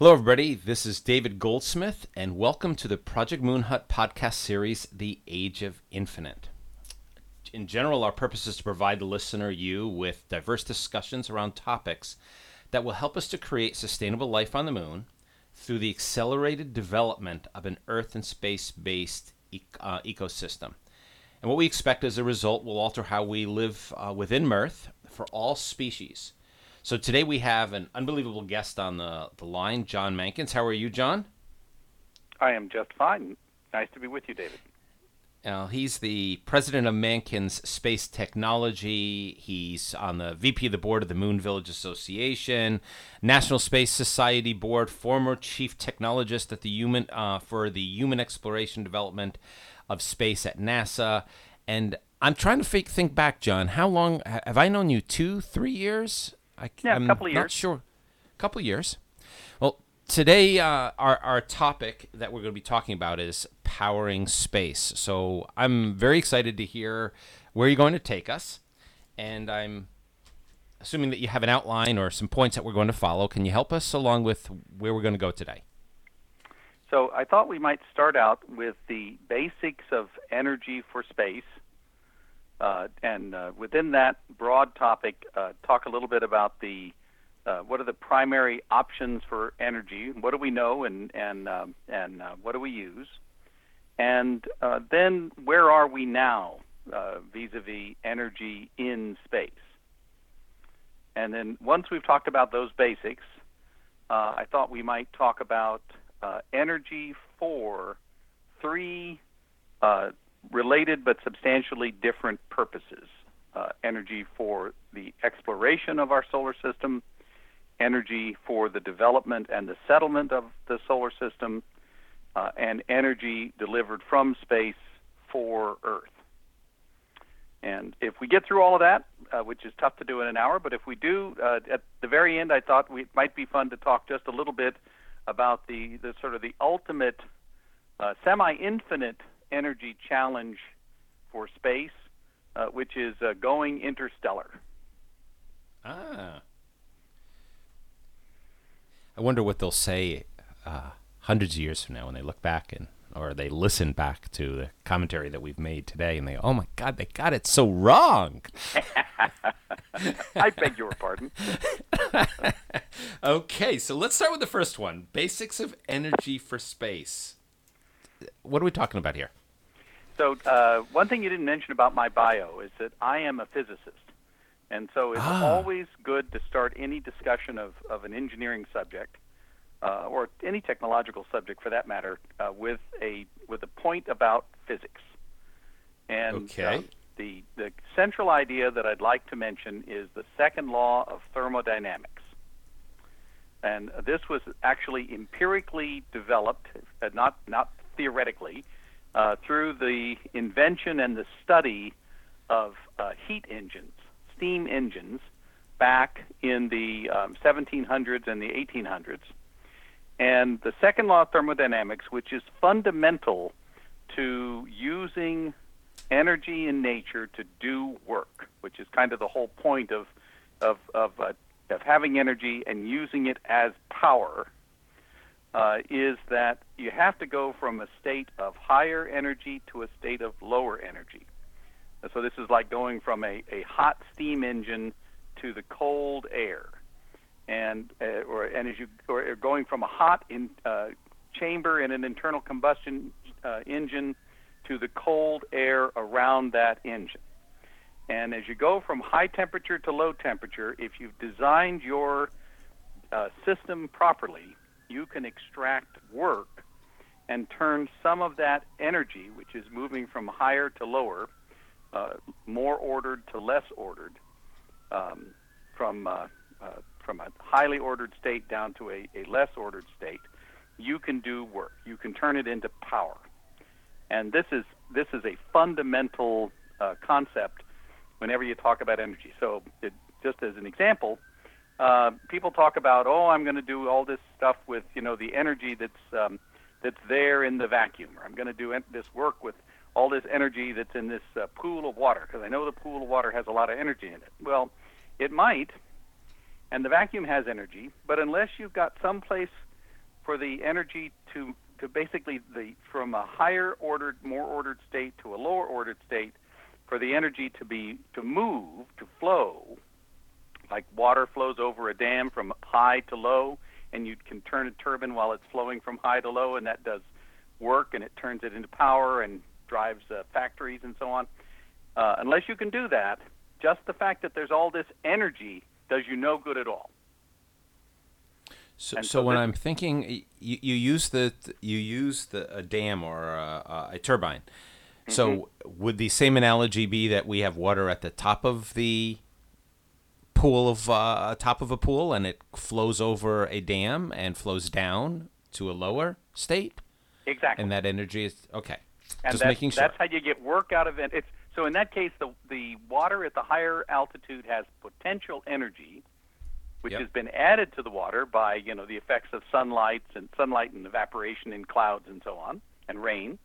Hello, everybody. This is David Goldsmith, and welcome to the Project Moon Hut podcast series, The Age of Infinite. In general, our purpose is to provide the listener, you, with diverse discussions around topics that will help us to create sustainable life on the moon through the accelerated development of an Earth and space based uh, ecosystem. And what we expect as a result will alter how we live uh, within Mirth for all species. So today we have an unbelievable guest on the, the line, John Mankins. How are you, John? I am just fine. Nice to be with you, David. Uh, he's the president of Mankins Space Technology. He's on the VP of the board of the Moon Village Association, National Space Society board, former chief technologist at the human uh, for the human exploration development of space at NASA. And I'm trying to think back, John. How long have I known you? Two, three years? I, yeah, I'm a couple of years. Not sure. A couple of years. Well, today uh, our our topic that we're going to be talking about is powering space. So I'm very excited to hear where you're going to take us, and I'm assuming that you have an outline or some points that we're going to follow. Can you help us along with where we're going to go today? So I thought we might start out with the basics of energy for space uh, and uh, within that broad topic, uh, talk a little bit about the uh, what are the primary options for energy? What do we know, and and um, and uh, what do we use? And uh, then where are we now vis-a-vis energy in space? And then once we've talked about those basics, I thought we might talk about energy for three related but substantially different purposes uh, energy for the exploration of our solar system, energy for the development and the settlement of the solar system, uh, and energy delivered from space for Earth. And if we get through all of that, uh, which is tough to do in an hour, but if we do, uh, at the very end, I thought we, it might be fun to talk just a little bit about the, the sort of the ultimate uh, semi-infinite energy challenge for space, uh, which is uh, going interstellar. Ah. I wonder what they'll say uh, hundreds of years from now when they look back and or they listen back to the commentary that we've made today and they oh my god they got it so wrong i beg your pardon okay so let's start with the first one basics of energy for space what are we talking about here so uh, one thing you didn't mention about my bio is that I am a physicist, and so it's ah. always good to start any discussion of, of an engineering subject uh, or any technological subject for that matter uh, with a with a point about physics. And okay. Uh, the the central idea that I'd like to mention is the second law of thermodynamics. And this was actually empirically developed, uh, not not theoretically uh, through the invention and the study of uh, heat engines, steam engines, back in the um, 1700s and the 1800s. And the second law of thermodynamics, which is fundamental to using energy in nature to do work, which is kind of the whole point of of of, uh, of having energy and using it as power uh, is that you have to go from a state of higher energy to a state of lower energy. So this is like going from a, a hot steam engine to the cold air, and uh, or and as you or going from a hot in, uh, chamber in an internal combustion uh, engine to the cold air around that engine. And as you go from high temperature to low temperature, if you've designed your uh, system properly, you can extract work and turn some of that energy, which is moving from higher to lower, uh, more ordered to less ordered, um, from uh, uh, from a highly ordered state down to a, a less ordered state, you can do work. You can turn it into power, and this is this is a fundamental uh, concept whenever you talk about energy. So, it, just as an example, uh, people talk about, oh, I'm going to do all this stuff with you know the energy that's um, that's there in the vacuum, or I'm going to do en- this work with all this energy that's in this uh, pool of water because I know the pool of water has a lot of energy in it. Well, it might, and the vacuum has energy, but unless you've got some place for the energy to to basically the from a higher ordered, more ordered state to a lower ordered state, for the energy to be to move to flow, like water flows over a dam from high to low, and you can turn a turbine while it's flowing from high to low, and that does work, and it turns it into power and drives uh, factories and so on. Uh, unless you can do that, just the fact that there's all this energy does you no good at all. So, so, so when this- I'm thinking, you, you use the you use the a dam or a, a turbine. So Mm-hmm. would the same analogy be that we have water at the top of the pool of uh, top of a pool, and it flows over a dam and flows down to a lower state, Exactly. and that energy is okay. and Just making sure. that's how you get work out of it. It's so in that case, the the water at the higher altitude has potential energy, which Yep. has been added to the water by you know the effects of sunlight and sunlight and evaporation in clouds and so on, and rain.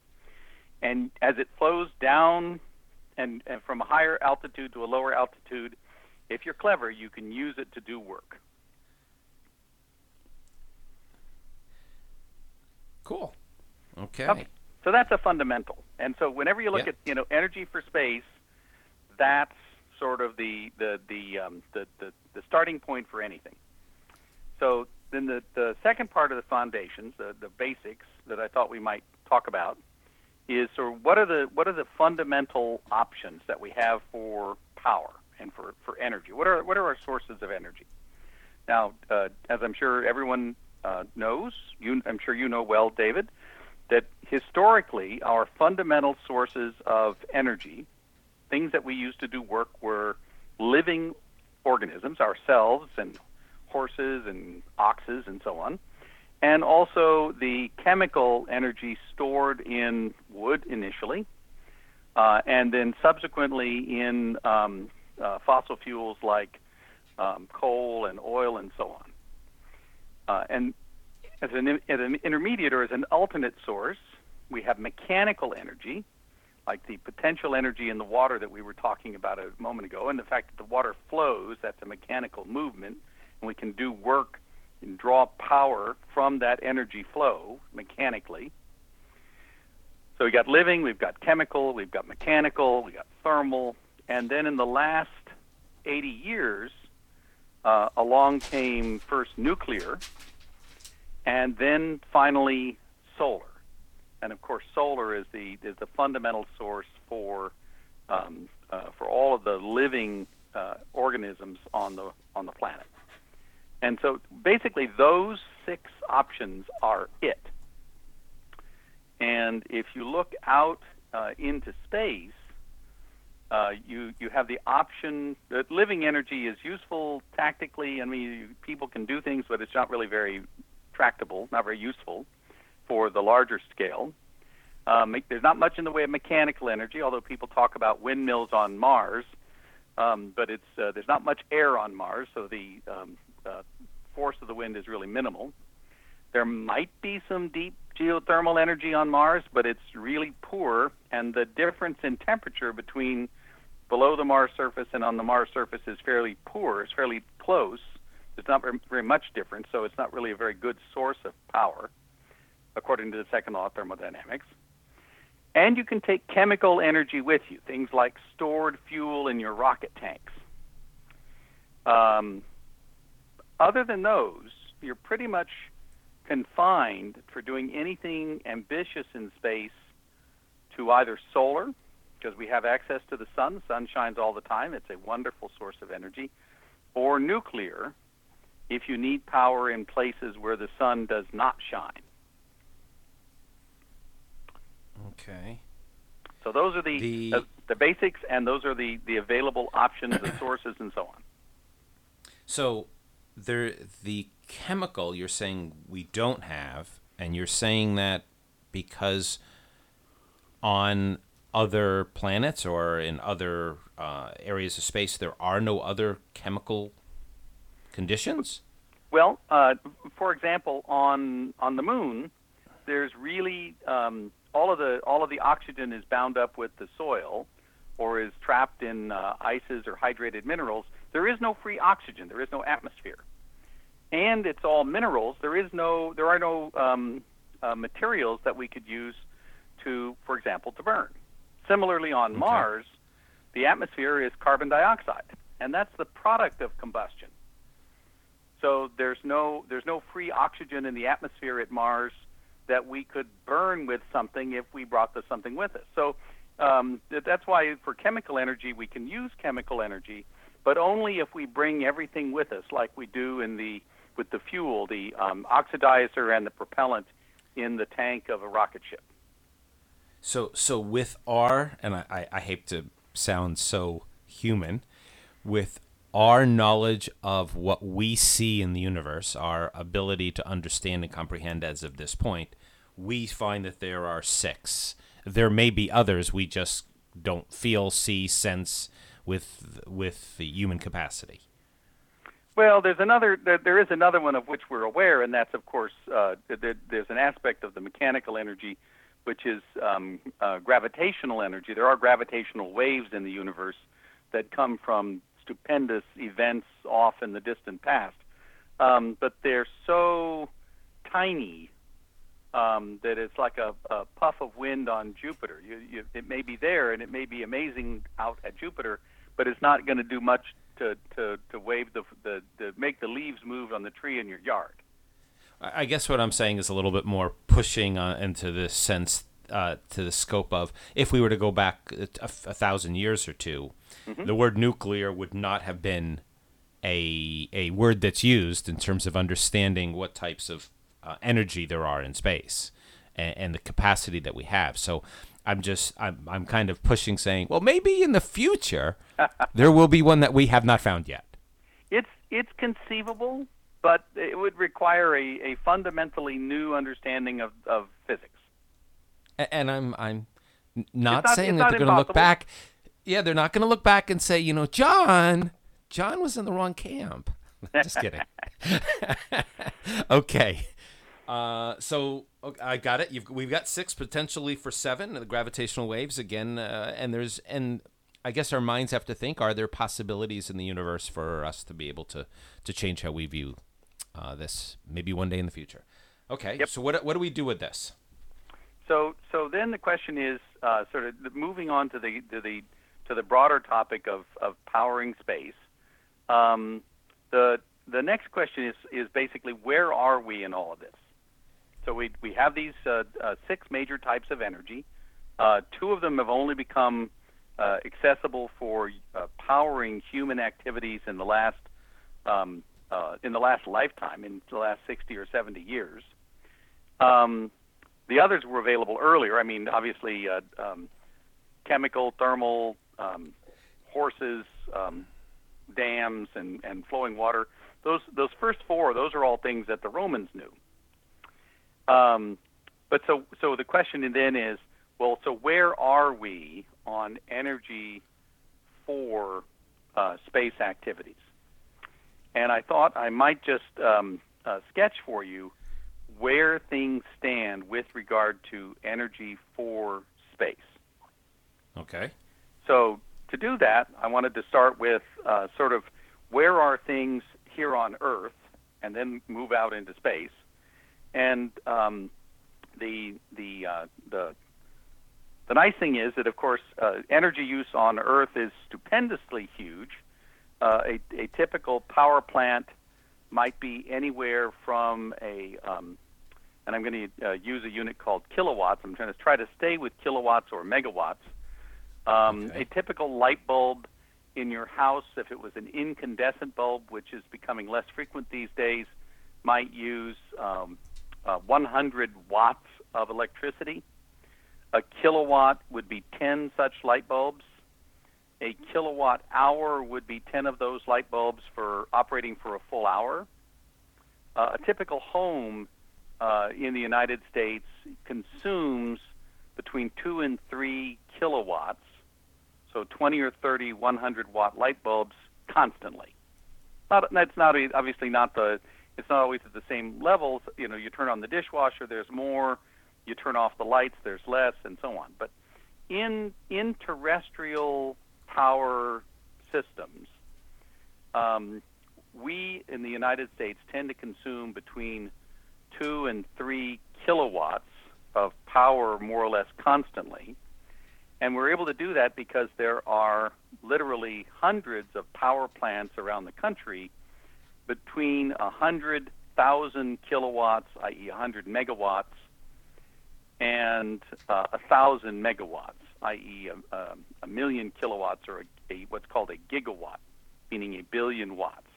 And as it flows down, and, and from a higher altitude to a lower altitude, if you're clever, you can use it to do work. cool. Okay. Okay. So that's a fundamental. And so whenever you look at you know energy for space, that's sort of the the the, um, the the the starting point for anything. So then the the second part of the foundations, the the basics that I thought we might talk about, is so what are the what are the fundamental options that we have for power and for for energy? What are what are our sources of energy? Now, uh, as I'm sure everyone uh, knows, you I'm sure you know well, David that historically our fundamental sources of energy, things that we used to do work, were living organisms, ourselves and horses and oxes and so on, and also the chemical energy stored in wood initially, uh, and then subsequently in um, uh, fossil fuels like um, coal and oil and so on. Uh, and as an, as an intermediate or as an alternate source, we have mechanical energy, like the potential energy in the water that we were talking about a moment ago, and the fact that the water flows, that's a mechanical movement, and we can do work and draw power from that energy flow mechanically. So we've got living, we've got chemical, we've got mechanical, we've got thermal, and then in the last 80 years, uh, along came first nuclear, and then finally solar. And of course, solar is the is the fundamental source for um, uh, for all of the living uh, organisms on the on the planet. And so, basically, those six options are it. And if you look out uh, into space, uh, you you have the option that living energy is useful tactically. I mean, you, people can do things, but it's not really very tractable, not very useful for the larger scale. Um, there's not much in the way of mechanical energy, although people talk about windmills on Mars. Um, but it's uh, there's not much air on Mars, so the um, uh, force of the wind is really minimal. There might be some deep geothermal energy on Mars, but it's really poor, and the difference in temperature between below the Mars surface and on the Mars surface is fairly poor. It's fairly close. There's not very, much difference, so it's not really a very good source of power, according to the second law of thermodynamics. And you can take chemical energy with you, things like stored fuel in your rocket tanks. Um, other than those, you're pretty much confined for doing anything ambitious in space to either solar, because we have access to the sun, the sun shines all the time, it's a wonderful source of energy, or nuclear, if you need power in places where the sun does not shine. Okay. So those are the The- the, the basics, and those are the, the available options, the sources, and so on. So there the chemical you're saying we don't have and you're saying that because on other planets or in other uh, areas of space there are no other chemical conditions Well, uh, for example, on on the moon, there's really um, all of the all of the oxygen is bound up with the soil, or is trapped in uh, ices or hydrated minerals. There is no free oxygen. There is no atmosphere, and it's all minerals. There is no, there are no um, uh, materials that we could use to, for example, to burn. Similarly, on Okay. Mars, the atmosphere is carbon dioxide, and that's the product of combustion. So there's no there's no free oxygen in the atmosphere at Mars that we could burn with something if we brought the something with us. So um, that's why for chemical energy we can use chemical energy, but only if we bring everything with us, like we do in the with the fuel, the um, oxidizer and the propellant in the tank of a rocket ship. So, so with our, and I, I, I hate to sound so human, with our knowledge of what we see in the universe, our ability to understand and comprehend as of this point, we find that there are six. There may be others we just don't feel, see, sense with with the human capacity. Well, there's another. There, there is another one of which we're aware, and that's of course uh, there, there's an aspect of the mechanical energy, which is um, uh, gravitational energy. There are gravitational waves in the universe that come from stupendous events off in the distant past, um, but they're so tiny um, that it's like a, a puff of wind on Jupiter. You, you, it may be there, and it may be amazing out at Jupiter, but it's not going to do much to, to, to wave the, the, the make the leaves move on the tree in your yard. I I guess what I'm saying is a little bit more pushing uh, into this sense uh, to the scope of if we were to go back a, a thousand years or 2 the word nuclear would not have been a a word that's used in terms of understanding what types of uh, energy there are in space and, and the capacity that we have. So I'm just I'm I'm kind of pushing, saying, well, maybe in the future there will be one that we have not found yet. It's it's conceivable, but it would require a, a fundamentally new understanding of, of physics. And I'm I'm not, not- saying that not they're going to look back. Yeah, they're not going to look back and say, you know, John, John was in the wrong camp. Just kidding. okay. Uh, so okay, I got it. You've, we've got six potentially for seven. The gravitational waves again, uh, and there's and I guess our minds have to think: Are there possibilities in the universe for us to be able to to change how we view uh, this? Maybe one day in the future. Okay. Yep. So what what do we do with this? So so then the question is uh, sort of moving on to the to the to the broader topic of, of powering space. Um, the the next question is is basically where are we in all of this? So we we have these uh, uh, six major types of energy. Uh, two of them have only become uh, accessible for uh, powering human activities in the last um, in the last lifetime, in the last 60 or 70 years. Um, the others were available earlier. I mean, obviously, um, chemical, thermal, um, horses, um, dams, and, and flowing water. Those those first four, those are all things that the Romans knew. Um, but so so the question then is, well, so where are we on energy for uh, space activities? And I thought I might just um, uh, sketch for you where things stand with regard to energy for space. Okay. So to do that, I wanted to start with uh, sort of where are things here on Earth, and then move out into space. And um, the the uh, the the nice thing is that, of course, uh, energy use on Earth is stupendously huge. Uh, a, a typical power plant might be anywhere from a um, and I'm going to uh, use a unit called kilowatts. I'm trying to try to stay with kilowatts or megawatts. Um, Okay. A typical light bulb in your house, if it was an incandescent bulb, which is becoming less frequent these days, might use um, uh, 100 watts of electricity. A kilowatt would be 10 such light bulbs. A kilowatt hour would be 10 of those light bulbs for operating for a full hour. Uh, a typical home uh, in the United States consumes between 2 and 3 kilowatts, so 20 or 30 100 watt light bulbs constantly. Not, that's not obviously not the it's not always at the same levels. You know, you turn on the dishwasher, there's more. You turn off the lights, there's less, and so on. But in in terrestrial power systems, um, we in the United States tend to consume between two and three kilowatts of power more or less constantly. And we're able to do that because there are literally hundreds of power plants around the country between 100,000 kilowatts, i.e., 100 megawatts, and uh, 1,000 megawatts, i.e., a, a, a, million kilowatts or a, a, what's called a gigawatt, meaning a billion watts.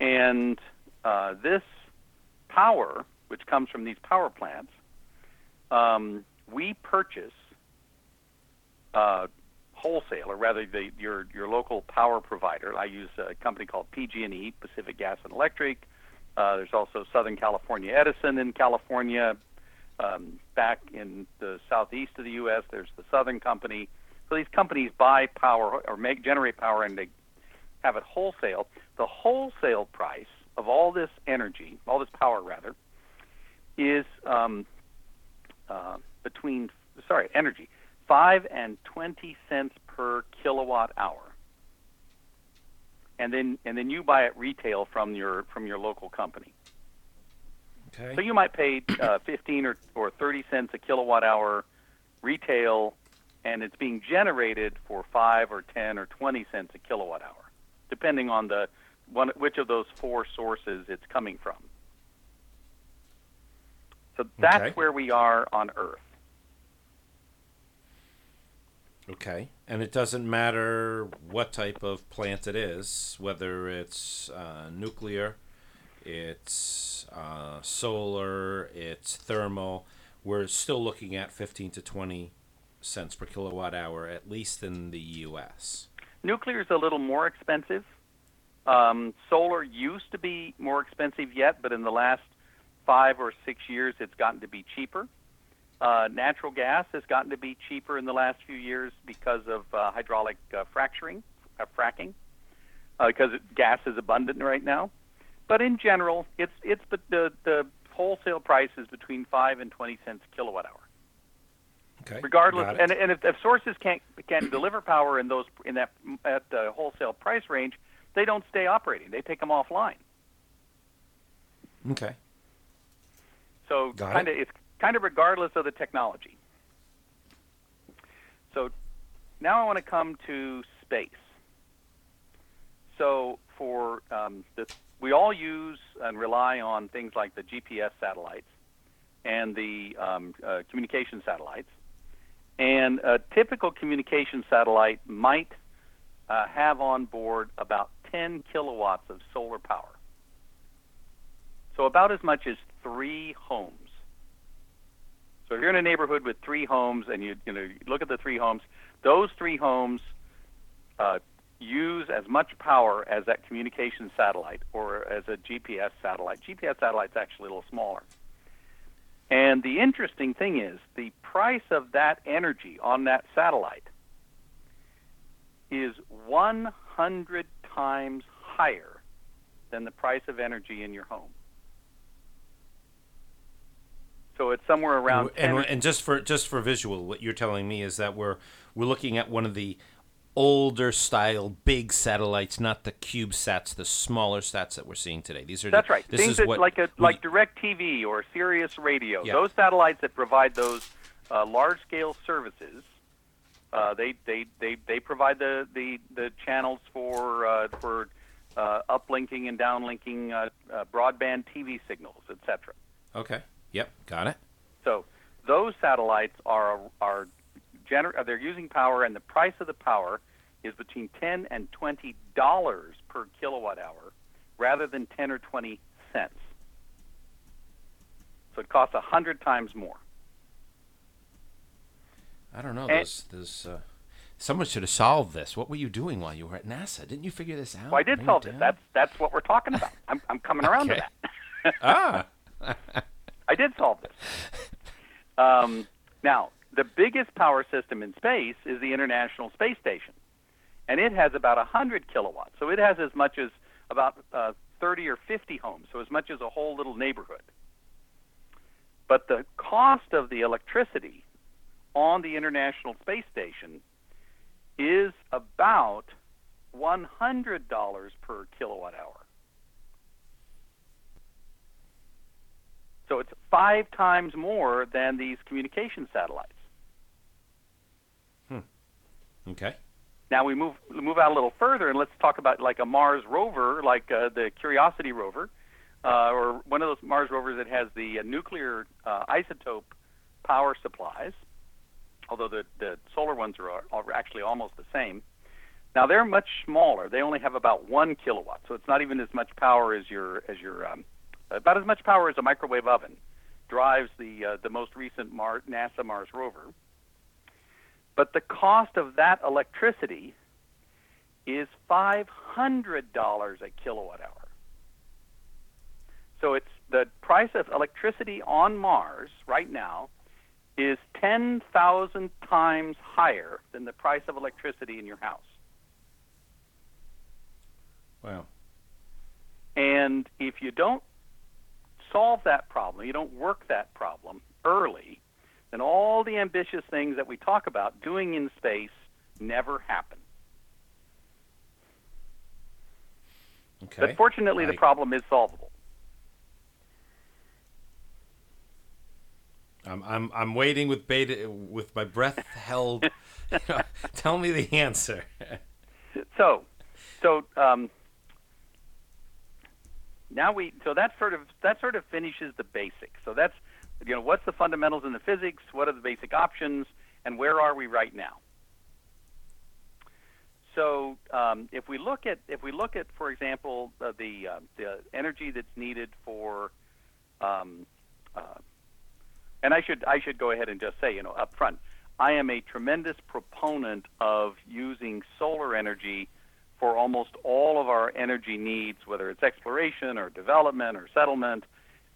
And uh, this power, which comes from these power plants, um, we purchase uh, wholesale, or rather, the, your your local power provider. I use a company called PG&E, Pacific Gas and Electric. Uh, there's also Southern California Edison in California. Um, back in the southeast of the U.S., there's the Southern Company. So these companies buy power or make generate power, and they have it wholesale. The wholesale price of all this energy, all this power rather, is um, uh, between sorry energy five and twenty cents per kilowatt hour. And then and then you buy it retail from your from your local company. Okay. So you might pay uh, 15 or, or 30 cents a kilowatt hour retail, and it's being generated for 5 or 10 or 20 cents a kilowatt hour, depending on the one, which of those four sources it's coming from. So that's Okay. where we are on Earth. Okay. And it doesn't matter what type of plant it is, whether it's uh, nuclear, it's uh, solar, it's thermal. We're still looking at 15 to 20 cents per kilowatt hour, at least in the U.S. Nuclear is a little more expensive. Um, solar used to be more expensive yet, but in the last five or six years, it's gotten to be cheaper. Uh, natural gas has gotten to be cheaper in the last few years because of uh, hydraulic uh, fracturing, uh, fracking, because gas is abundant right now. But in general, it's it's the, the the wholesale price is between five and twenty cents a kilowatt hour Okay. regardless and, and if, if sources can't can deliver power in those in that at the wholesale price range they don't stay operating they take them offline okay. so kind of it's kind of regardless of the technology so now i want to come to space so for um, the, we all use and rely on things like the gps satellites and the um, uh, communication satellites And a typical communication satellite might uh, have on board about 10 kilowatts of solar power. So about as much as three homes. So if you're in a neighborhood with three homes and you, you know, look at the three homes, those three homes uh, use as much power as that communication satellite or as a GPS satellite. GPS satellite's actually a little smaller. And the interesting thing is the price of that energy on that satellite is 100 times higher than the price of energy in your home. So it's somewhere around and, 10 or- and just for just for visual, what you're telling me is that we're we're looking at one of the older style big satellites, not the CubeSats, the smaller sats that we're seeing today. These are That's right. This Things is that what like a like DirecTV or Sirius Radio. Yeah. Those satellites that provide those uh, large scale services. Uh, they, they, they, they provide the, the, the channels for uh, for uh, uplinking and downlinking uh, uh, broadband TV signals, etc. Okay. Yep. Got it. So those satellites are are gener- uh, they're using power, and the price of the power is between ten and twenty dollars per kilowatt hour, rather than ten or twenty cents. So it costs a hundred times more. I don't know. And- There's, there's, uh, someone should have solved this. What were you doing while you were at NASA? Didn't you figure this out? Well, I did Bring solve it it. down? That's that's what we're talking about. I'm I'm coming around Okay. to that. ah. I did solve this. Um, now, the biggest power system in space is the International Space Station, and it has about 100 kilowatts. So it has as much as about uh, 30 or 50 homes, so as much as a whole little neighborhood. But the cost of the electricity on the International Space Station is about $100 per kilowatt hour. So it's five times more than these communication satellites. Hmm. Okay. Now we move move out a little further, and let's talk about like a Mars rover, like uh, the Curiosity rover, uh, or one of those Mars rovers that has the uh, nuclear uh, isotope power supplies. Although the the solar ones are, are actually almost the same. Now they're much smaller. They only have about one kilowatt, so it's not even as much power as your as your um, about as much power as a microwave oven drives the uh, the most recent Mar- NASA Mars rover. But the cost of that electricity is $500 a kilowatt hour. So it's the price of electricity on Mars right now is 10,000 times higher than the price of electricity in your house. Wow. And if you don't solve that problem, you don't work that problem early, then all the ambitious things that we talk about doing in space never happen. Okay. But fortunately, the problem is solvable. I'm I'm I'm waiting with beta with my breath held. You know, tell me the answer. So, so um, now we so that sort of that sort of finishes the basics. So that's you know what's the fundamentals in the physics, what are the basic options, and where are we right now? So um, if we look at if we look at for example uh, the uh, the energy that's needed for um, uh, and I should I should go ahead and just say you know up front I am a tremendous proponent of using solar energy for almost all of our energy needs, whether it's exploration or development or settlement,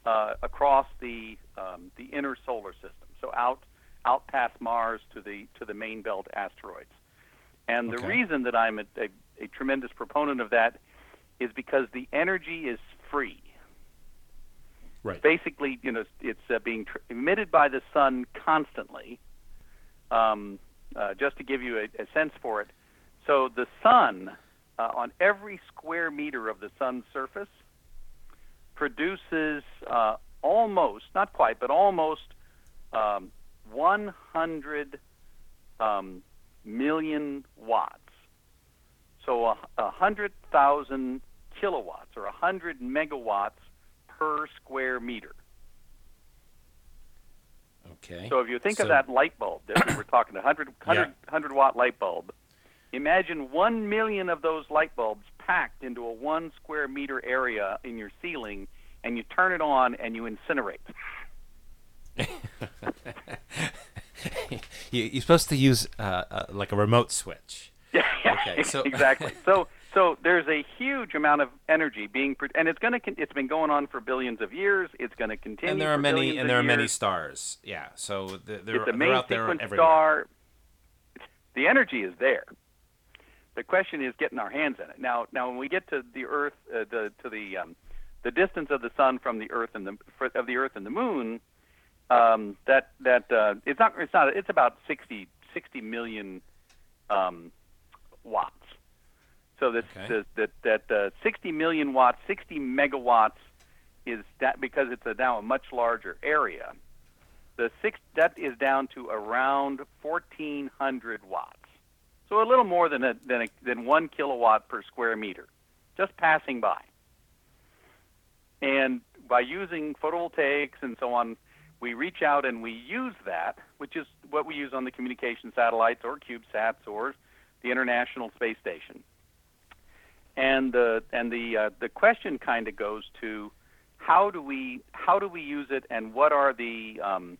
uh, across the um, the inner solar system. So out out past Mars to the to the main belt asteroids. And the reason that I'm a, a, a tremendous proponent of that is because the energy is free. Right. Basically, you know, it's uh, being tr- emitted by the sun constantly. Um, uh, just to give you a, a sense for it, so the sun, uh, on every square meter of the sun's surface, produces uh, almost, not quite, but almost um, 100 um, million watts. So a, a hundred thousand kilowatts or a hundred megawatts per square meter. Okay. So if you think So- of that light bulb that we were talking, a 100, 100, 100 watt light bulb, imagine 1 million of those light bulbs packed into a one square meter area in your ceiling, and you turn it on and you incinerate. you, you're supposed to use uh, uh, like a remote switch. Yeah, Okay, so- exactly. So so there's a huge amount of energy being pro- and it's going to it's been going on for billions of years. It's going to continue. And there are many and there are many stars. Yeah. So th- they're, it's a they're out there everywhere. star. The energy is there. The question is getting our hands in it. Now, now when we get to the Earth, uh, the to the um, the distance of the sun from the Earth and the of the Earth and the Moon, um, that that uh, it's not it's not it's about 60, 60 million um, watts. So that Okay. that that uh, 60 million watts, 60 megawatts is that because it's a, now a much larger area. The six that is down to around 1,400 watts, so a little more than a, than a, than one kilowatt per square meter, just passing by. And by using photovoltaics and so on, we reach out and we use that, which is what we use on the communication satellites or CubeSats or the International Space Station. And the and the uh, the question kind of goes to how do we how do we use it and what are the um,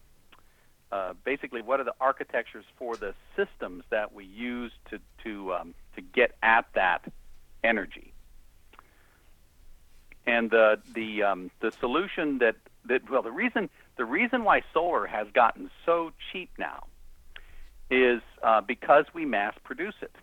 uh, basically what are the architectures for the systems that we use to to um, to get at that energy and the the um, the solution that that well the reason the reason why solar has gotten so cheap now is uh, because we mass produce it.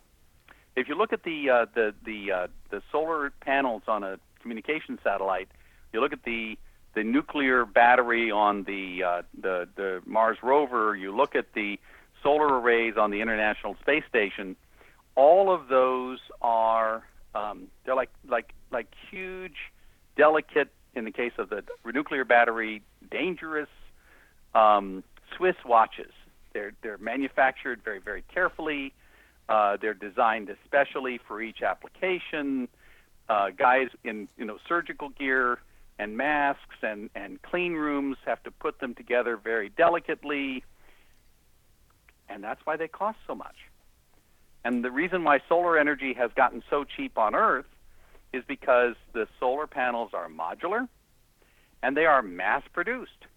If you look at the uh, the the uh, the solar panels on a communication satellite, you look at the the nuclear battery on the uh, the the Mars rover, you look at the solar arrays on the International Space Station. all of those are um, they're like like like huge, delicate. In the case of the nuclear battery, dangerous um, Swiss watches. They're they're manufactured very very carefully. Uh, they're designed especially for each application. Uh, guys in you know surgical gear and masks and and clean rooms have to put them together very delicately, and that's why they cost so much. And the reason why solar energy has gotten so cheap on Earth is because the solar panels are modular and they are mass produced.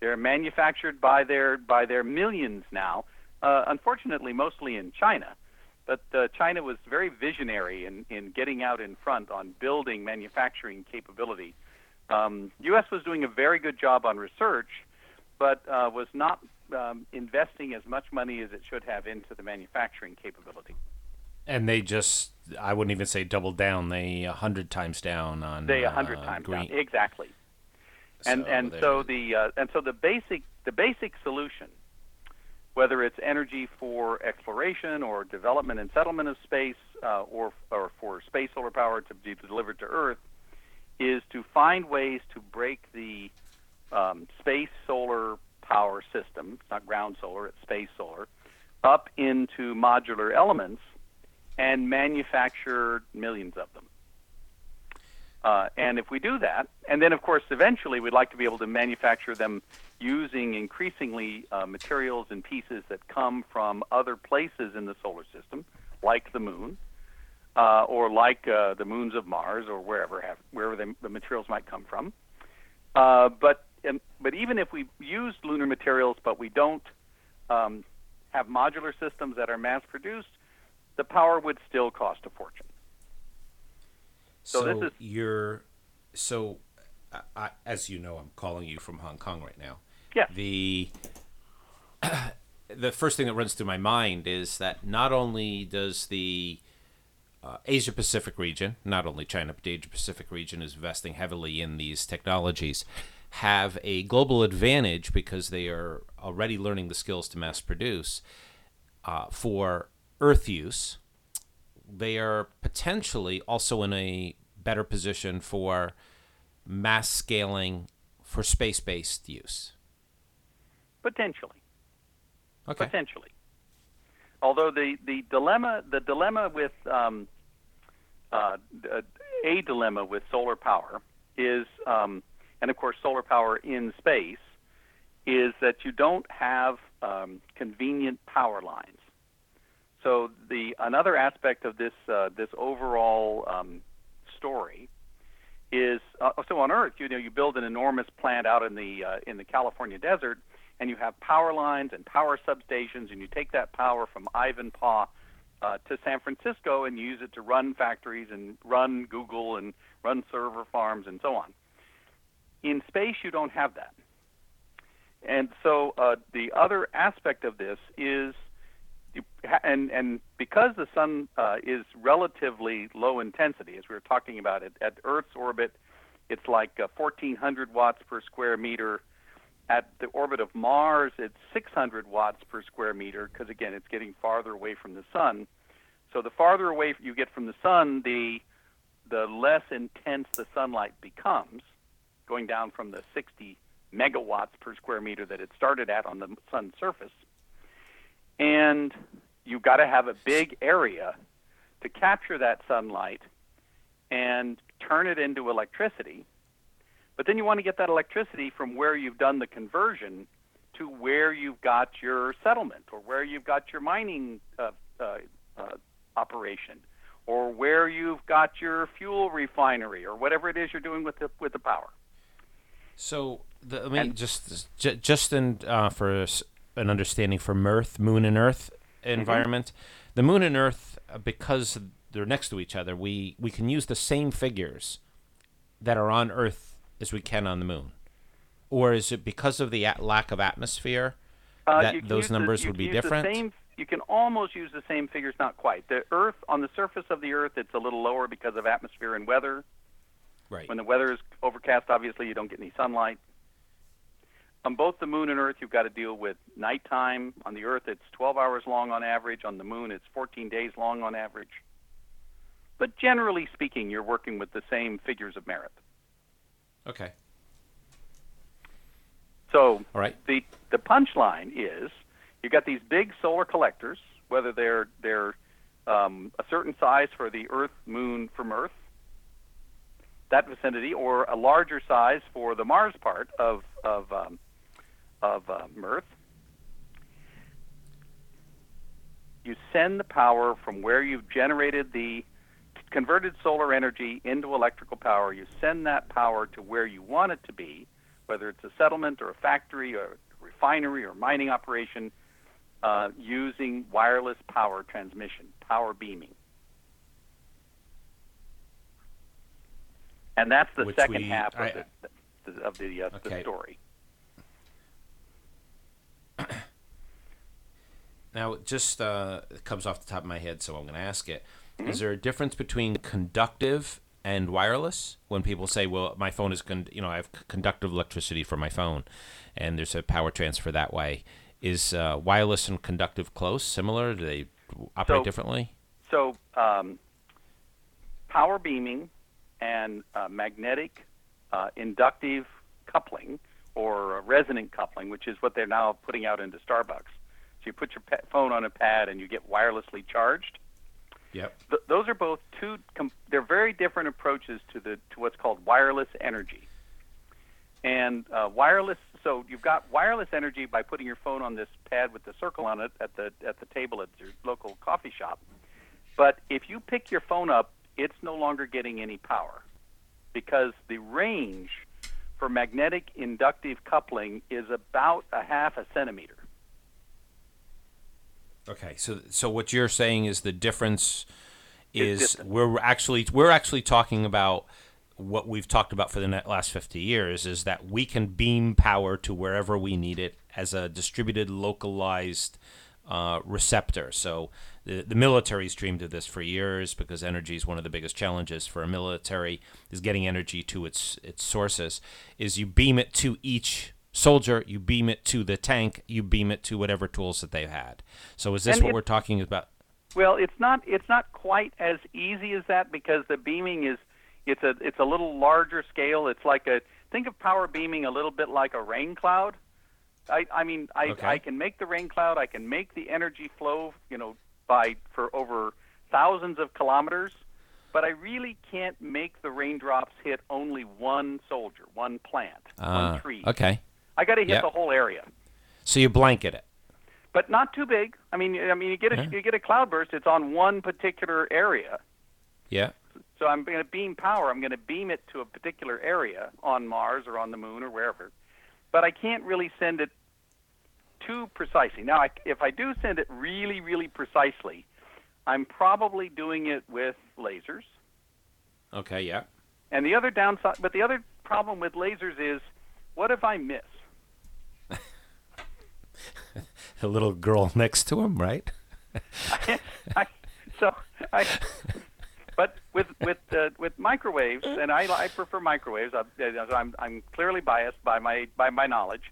They're manufactured by their by their millions now. Uh, unfortunately, mostly in China, but uh, China was very visionary in in getting out in front on building manufacturing capability. Um, U.S. was doing a very good job on research, but uh, was not um, investing as much money as it should have into the manufacturing capability. And they just, I wouldn't even say double down. They a hundred times down on. They a hundred uh, times green. down exactly. And So and there- so the uh, and so the basic the basic solution, whether it's energy for exploration or development and settlement of space, uh, or or for space solar power to be delivered to Earth, is to find ways to break the um, space solar power system. It's not ground solar; it's space solar, up into modular elements, and manufacture millions of them. Uh, and if we do that, and then of course eventually we'd like to be able to manufacture them using increasingly uh, materials and pieces that come from other places in the solar system, like the moon, uh, or like uh, the moons of Mars, or wherever have, wherever the, the materials might come from. Uh, but but even if we use lunar materials, but we don't um, have modular systems that are mass produced, the power would still cost a fortune. So, So this is- you're, so, I, I, as you know, I'm calling you from Hong Kong right now. Yes. The the first thing that runs through my mind is that not only does the uh, Asia Pacific region, not only China, but the Asia Pacific region is investing heavily in these technologies, have a global advantage because they are already learning the skills to mass produce uh, for Earth use. They are potentially also in a better position for mass scaling for space based use. Potentially. Okay. potentially. Although the, the dilemma the dilemma with um, uh, a dilemma with solar power is, um, and of course solar power in space, is that you don't have um, convenient power lines. So the another aspect of this uh, this overall um, story is uh, so on Earth you know you build an enormous plant out in the uh, in the California desert and you have power lines and power substations, and you take that power from Ivanpah uh, to San Francisco and use it to run factories and run Google and run server farms and so on. In space, you don't have that. And so uh, the other aspect of this is, and and because the sun uh, is relatively low intensity, as we were talking about it at Earth's orbit, it's like uh, 1,400 watts per square meter at the orbit of Mars, it's 600 watts per square meter because again, it's getting farther away from the sun. So the farther away you get from the sun, the the less intense the sunlight becomes, going down from the 60 megawatts per square meter that it started at on the sun's surface. And you've got to have a big area to capture that sunlight and turn it into electricity. But then you want to get that electricity from where you've done the conversion to where you've got your settlement or where you've got your mining uh, uh, uh, operation or where you've got your fuel refinery or whatever it is you're doing with the with the power. So the, I mean, And- just ju- just in uh, for an understanding for Earth, Moon and Earth environment, the Moon and Earth, uh, because they're next to each other, we we can use the same figures that are on Earth as we can on the Moon, or is it because of the at- lack of atmosphere Uh, that those use the- numbers would be different? same- you can almost use the same figures, not quite. The Earth, on the surface of the Earth, it's a little lower because of atmosphere and weather. Right. When the weather is overcast, obviously you don't get any sunlight. on both the moon and Earth, you've got to deal with nighttime. On the Earth, it's 12 hours long on average. On the moon, it's 14 days long on average. But generally speaking, you're working with the same figures of merit. Okay. So All right. the the punchline is you've got these big solar collectors, whether they're they're um, a certain size for the Earth, Moon from Earth, that vicinity, or a larger size for the Mars part of of um, of um, Earth. You send the power from where you've generated the converted solar energy into electrical power. You send that power to where you want it to be, whether it's a settlement or a factory or a refinery or mining operation, uh, using wireless power transmission, power beaming. And that's the Which second we- half of I- the, the, of the, uh, the story. Now, it just uh, it comes off the top of my head, so I'm going to ask it. Is Mm-hmm. there a difference between conductive and wireless? When people say, "Well, my phone is, con- you know, I have conductive electricity for my phone, and there's a power transfer that way," is uh, wireless and conductive close, similar? Do they operate So- differently? So, um, power beaming and uh, magnetic uh, inductive coupling or resonant coupling, which is what they're now putting out into Starbucks. So you put your phone on a pad and you get wirelessly charged. Yep. Th- those are both two. Com- they're very different approaches to the to what's called wireless energy. And uh, wireless. So you've got wireless energy by putting your phone on this pad with the circle on it at the at the table at your local coffee shop. But if you pick your phone up, it's no longer getting any power because the range for magnetic inductive coupling is about a half a centimeter. Okay, so so what you're saying is the difference Is we're actually we're actually talking about what we've talked about for the last 50 years is that we can beam power to wherever we need it as a distributed localized uh, receptor. So the, the military's dreamed of this for years because energy is one of the biggest challenges for a military is getting energy to its its sources is you beam it to each soldier you beam it to the tank you beam it to whatever tools that they've had so is this And what it- we're talking about Well, it's not it's not quite as easy as that because the beaming is it's a it's a little larger scale. It's like a think of power beaming a little bit like a rain cloud. I I mean I Okay. I can make the rain cloud. I can make the energy flow. You know by for over thousands of kilometers. But I really can't make the raindrops hit only one soldier, one plant, Uh, one tree. okay I got to hit Yep. the whole area so you blanket it but not too big. I mean, I mean, you get a Yeah. you get a cloudburst. It's on one particular area. yeah So I'm going to beam power. I'm going to beam it to a particular area on Mars or on the Moon or wherever. But I can't really send it too precisely. Now, I, if I do send it really, really precisely, I'm probably doing it with lasers. okay yeah And the other downside, but the other problem with lasers is, what if I miss? The little girl next to him right I, so I, but with with uh, with microwaves, and I, I prefer microwaves. I, I'm I'm clearly biased by my by my knowledge.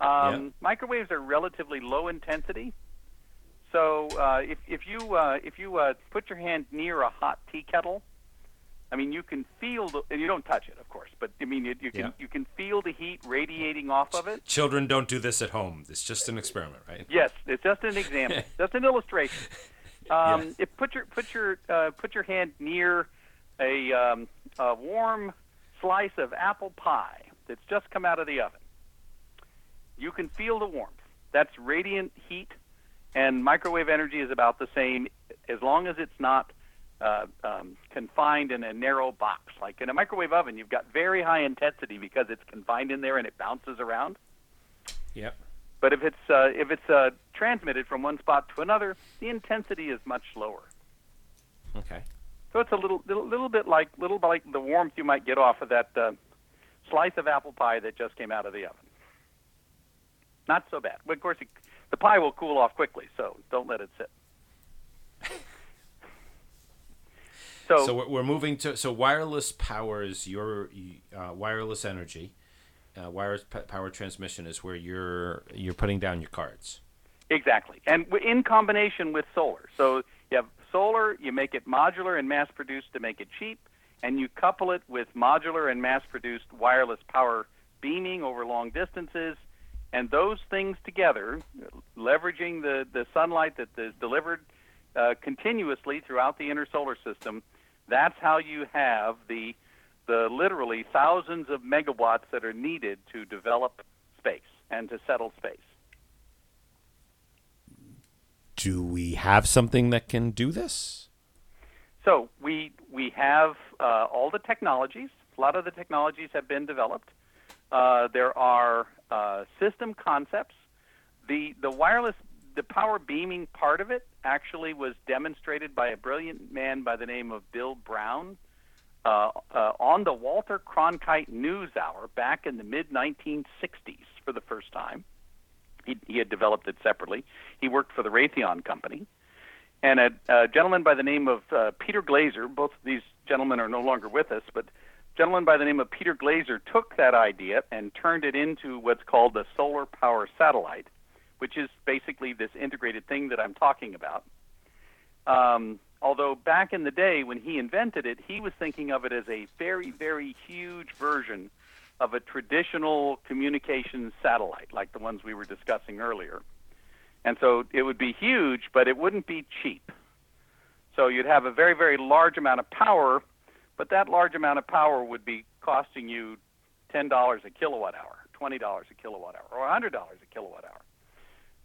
Um, Microwaves are relatively low intensity, so uh, if if you uh, if you uh, put your hand near a hot tea kettle, I mean you can feel the, and you don't touch it, of course, but I mean you, you can Yeah. you can feel the heat radiating off of it. children don't do this at home it's just an experiment right Yes, it's just an example, just an illustration. Um, Yes. If put your put your uh, put your hand near a, um, a warm slice of apple pie that's just come out of the oven, you can feel the warmth. That's radiant heat, and microwave energy is about the same as long as it's not uh, um, confined in a narrow box. Like in a microwave oven, you've got very high intensity because it's confined in there and it bounces around. yep But if it's uh, if it's uh, transmitted from one spot to another, the intensity is much lower. okay So it's a little little, little bit like little like the warmth you might get off of that uh, slice of apple pie that just came out of the oven. Not so bad. But of course, it, the pie will cool off quickly, so don't let it sit. So, So we're, we're moving to so wireless powers your uh, wireless energy, uh, wireless p- power transmission is where you're you're putting down your cards. Exactly, and in combination with solar. So you have solar, you make it modular and mass produced to make it cheap, and you couple it with modular and mass produced wireless power beaming over long distances. And those things together, leveraging the, the sunlight that is delivered uh, continuously throughout the inner solar system, that's how you have the, the literally thousands of megawatts that are needed to develop space and to settle space. Do we have something that can do this? So we we have uh, all the technologies. A lot of the technologies have been developed. Uh, there are uh, system concepts. The the wireless the power beaming part of it actually was demonstrated by a brilliant man by the name of Bill Brown uh, uh, on the Walter Cronkite News Hour back in the mid 1960s for the first time. He, he had developed it separately. He worked for the Raytheon Company. And a, a gentleman by the name of uh, Peter Glaser, both of these gentlemen are no longer with us, but a gentleman by the name of Peter Glaser took that idea and turned it into what's called the solar power satellite, which is basically this integrated thing that I'm talking about. Um, although back in the day when he invented it, he was thinking of it as a very, very huge version of a traditional communications satellite, like the ones we were discussing earlier. And so it would be huge, but it wouldn't be cheap. So you'd have a very, very large amount of power, but that large amount of power would be costing you $10 a kilowatt hour, $20 a kilowatt hour, or $100 a kilowatt hour.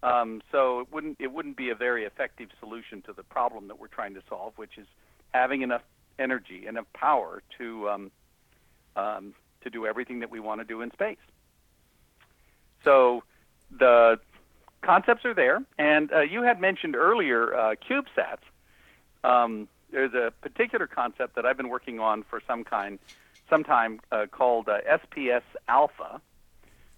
Um, so it wouldn't it wouldn't be a very effective solution to the problem that we're trying to solve, which is having enough energy, enough power to um, um, to do everything that we want to do in space. So the concepts are there, and uh, you had mentioned earlier uh, CubeSats. Um, there's a particular concept that I've been working on for some kind, some time uh, called uh, SPS Alpha,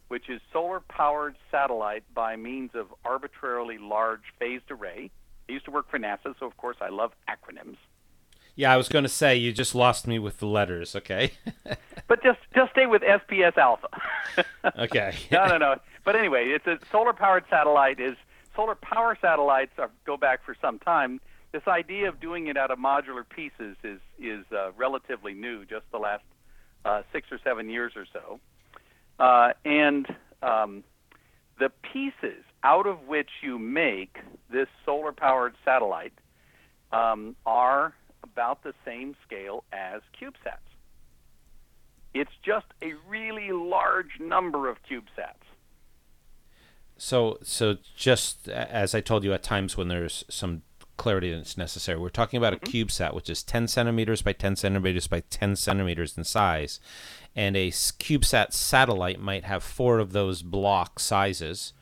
which is solar-powered satellite by means of arbitrarily large phased array. I used to work for NASA, so of course I love acronyms. Yeah, I was going to say you just lost me with the letters. Okay. but just just stay with SPS Alpha. okay. no, no, no. But anyway, it's a solar-powered satellite. Is solar power satellites are, go back for some time. This idea of doing it out of modular pieces is is uh, relatively new, just the last uh, six or seven years or so. Uh, and um, the pieces out of which you make this solar-powered satellite um, are about the same scale as CubeSats. It's just a really large number of CubeSats. So, so just as I told you, at times when there's some clarity that's necessary, we're talking about mm-hmm. a CubeSat, which is 10 centimeters by 10 centimeters by 10 centimeters in size, and a CubeSat satellite might have four of those block sizes.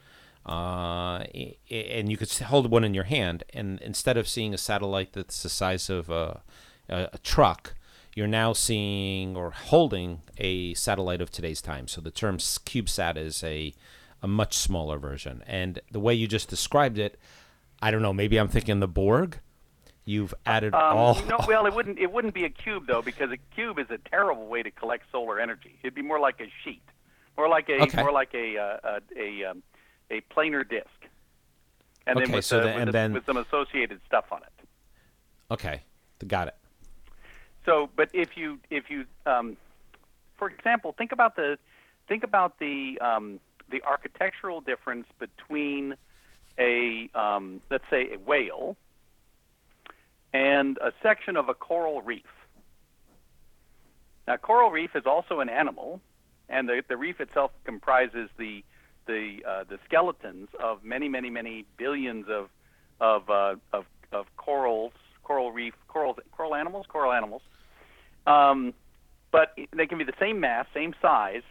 Uh, and you could hold one in your hand, and instead of seeing a satellite that's the size of a, a, a truck, you're now seeing or holding a satellite of today's time. So the term CubeSat is a a much smaller version. And the way you just described it, I don't know. Maybe I'm thinking the Borg. You've added um, all. No, well, it wouldn't. It wouldn't be a cube though, because a cube is a terrible way to collect solar energy. It'd be more like a sheet, more like a okay. more like a uh, a a, um, a planar disk, and okay, then with, so the, the, with, the, then, with some associated stuff on it. Okay, got it. So, but if you if you, um, for example, think about the think about the um, the architectural difference between a um, let's say a whale and a section of a coral reef. Now, coral reef is also an animal, and the, the reef itself comprises the the uh, the skeletons of many, many, many billions of of uh, of, of corals, coral reef, coral coral animals, coral animals. Um, but they can be the same mass, same size,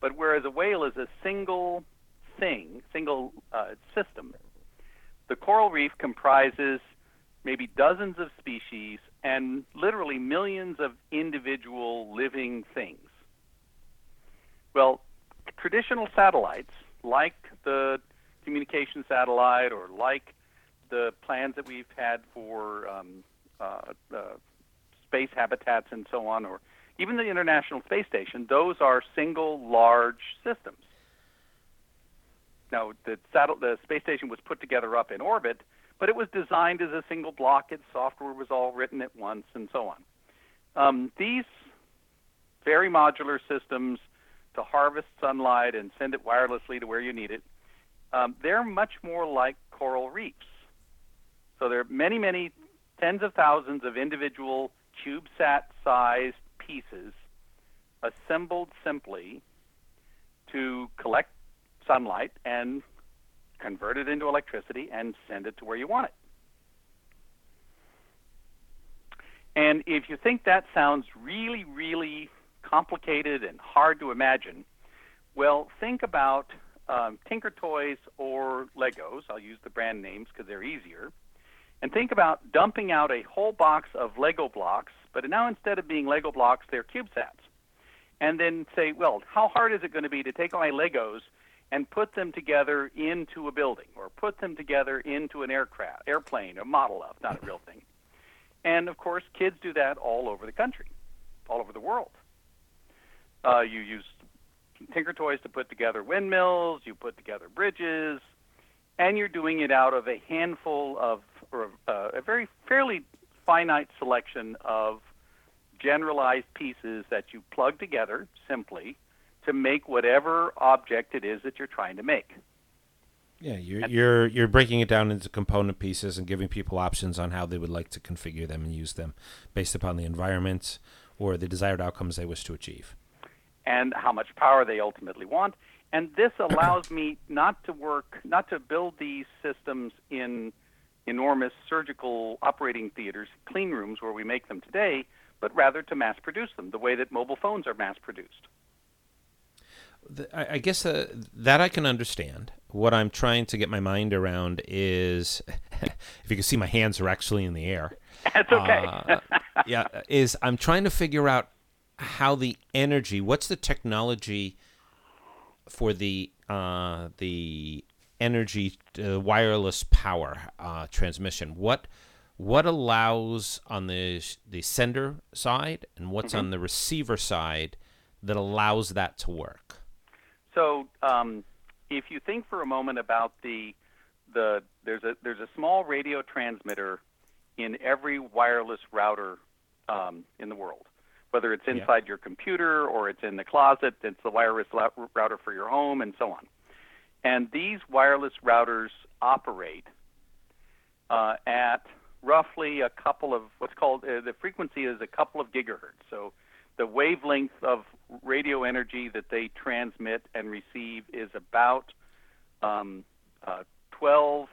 but whereas a whale is a single thing, single uh, system, the coral reef comprises maybe dozens of species and literally millions of individual living things. Well, traditional satellites, like the communication satellite or like the plans that we've had for um, uh, uh, space habitats and so on, or even the International Space Station, those are single large systems. Now, the, saddle, the space station was put together up in orbit, but it was designed as a single block. Its software was all written at once, and so on. Um, these very modular systems to harvest sunlight and send it wirelessly to where you need it, um, they're much more like coral reefs. So there are many, many tens of thousands of individual CubeSat-sized pieces assembled simply to collect sunlight and convert it into electricity and send it to where you want it. And if you think that sounds really, really complicated and hard to imagine, well, think about um, Tinker Toys or Legos. I'll use the brand names because they're easier. And think about dumping out a whole box of Lego blocks, but now instead of being Lego blocks, they're CubeSats. And then say, well, how hard is it going to be to take all my Legos and put them together into a building or put them together into an aircraft, airplane, a model of, not a real thing. And of course, kids do that all over the country, all over the world. Uh, you use Tinker Toys to put together windmills, you put together bridges, and you're doing it out of a handful of, or uh, a very fairly finite selection of generalized pieces that you plug together simply to make whatever object it is that you're trying to make. Yeah, you're you're you're breaking it down into component pieces and giving people options on how they would like to configure them and use them based upon the environment or the desired outcomes they wish to achieve. And how much power they ultimately want. And this allows me not to work, not to build these systems in enormous surgical operating theaters, clean rooms where we make them today, but rather to mass produce them the way that mobile phones are mass produced. I guess uh, that I can understand. What I'm trying to get my mind around is, if you can see, my hands are actually in the air. That's okay. uh, yeah, is I'm trying to figure out how the energy. What's the technology for the uh, the energy uh, wireless power uh, transmission? What what allows on the the sender side and what's mm-hmm. on the receiver side that allows that to work? So, um, if you think for a moment about the the there's a there's a small radio transmitter in every wireless router um, in the world, whether it's inside yeah. your computer or it's in the closet. It's the wireless router for your home and so on. And these wireless routers operate uh, at roughly a couple of what's called uh, the frequency is a couple of gigahertz. So the wavelength of radio energy that they transmit and receive is about um, uh, 12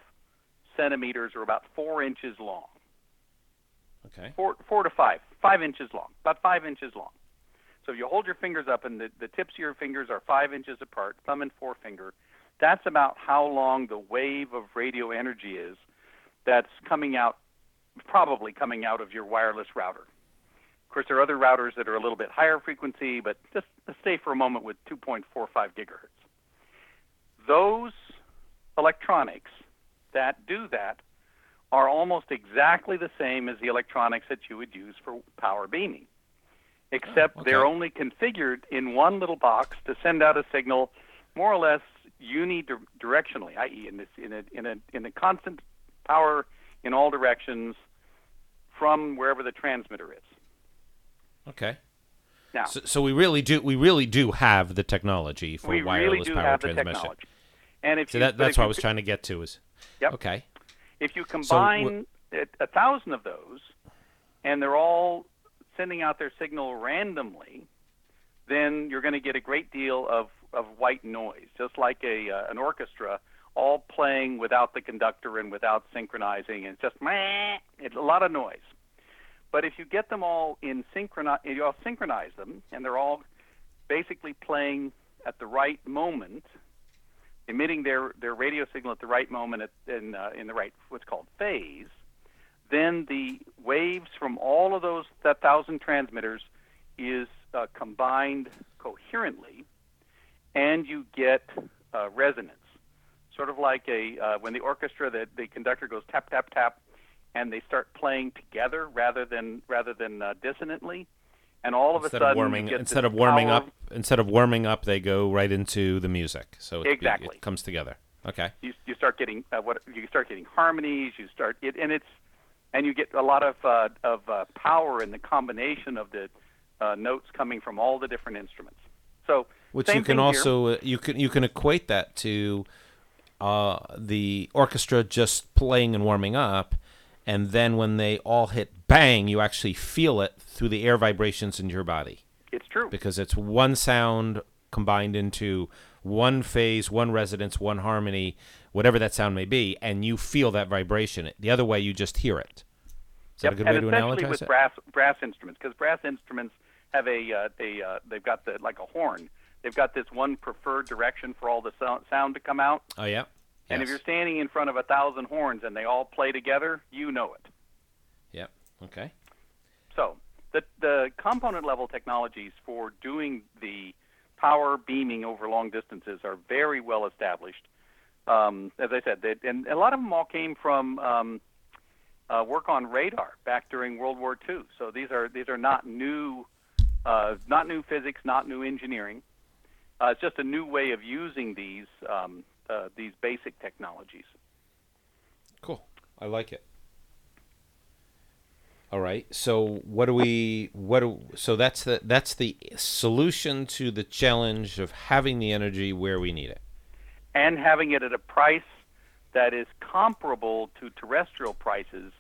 centimeters or about four inches long. Okay. Four, four to five, five inches long, about five inches long. So if you hold your fingers up and the, the tips of your fingers are five inches apart, thumb and forefinger, that's about how long the wave of radio energy is that's coming out, probably coming out of your wireless router. Of course, there are other routers that are a little bit higher frequency, but just stay for a moment with 2.45 gigahertz. Those electronics that do that are almost exactly the same as the electronics that you would use for power beaming, except oh, okay. they're only configured in one little box to send out a signal more or less unidirectionally, i.e., in, this, in, a, in, a, in a constant power in all directions from wherever the transmitter is. Okay. Now, so, so, we really do we really do have the technology for wireless really power transmission. And if so you, that, that's if what you, I was trying to get to is yep. okay. If you combine so, a thousand of those, and they're all sending out their signal randomly, then you're going to get a great deal of, of white noise, just like a uh, an orchestra all playing without the conductor and without synchronizing, and it's just meh, it's a lot of noise. But if you get them all in synchronize, you all synchronize them, and they're all basically playing at the right moment, emitting their, their radio signal at the right moment at, in, uh, in the right what's called phase, then the waves from all of those that thousand transmitters is uh, combined coherently, and you get uh, resonance, sort of like a uh, when the orchestra the, the conductor goes tap tap tap and they start playing together rather than rather than uh, dissonantly, and all of instead a sudden you warming instead of warming power- up instead of warming up, they go right into the music. So it, it- Exactly. it comes together. Okay. you, you start getting uh, what you start getting harmonies. You start it, and it's and you get a lot of uh, of uh, power in the combination of the uh, notes coming from all the different instruments. So Which you can also uh, you can you can equate that to uh, the orchestra just playing and warming up, and then when they all hit bang, you actually feel it through the air vibrations in your body it's true. because it's one sound combined into one phase, one resonance, one harmony, whatever that sound may be, and you feel that vibration. The other way, you just hear it. Is that a good and way to especially analogize with it? brass brass instruments, because brass instruments have a uh, a uh, they've got the like a horn. They've got this one preferred direction for all the sound, sound to come out. oh yeah. And if you're standing in front of a thousand horns and they all play together, you know it. Yep. Okay. So the the component level technologies for doing the power beaming over long distances are very well established. Um, as I said, they, and a lot of them all came from um, uh, work on radar back during World War II. So these are these are not new, uh, not new physics, not new engineering. Uh, it's just a new way of using these um, uh, these basic technologies. Cool. I like it. All right. So what do we what do so that's the that's the solution to the challenge of having the energy where we need it. and having it at a price that is comparable to terrestrial prices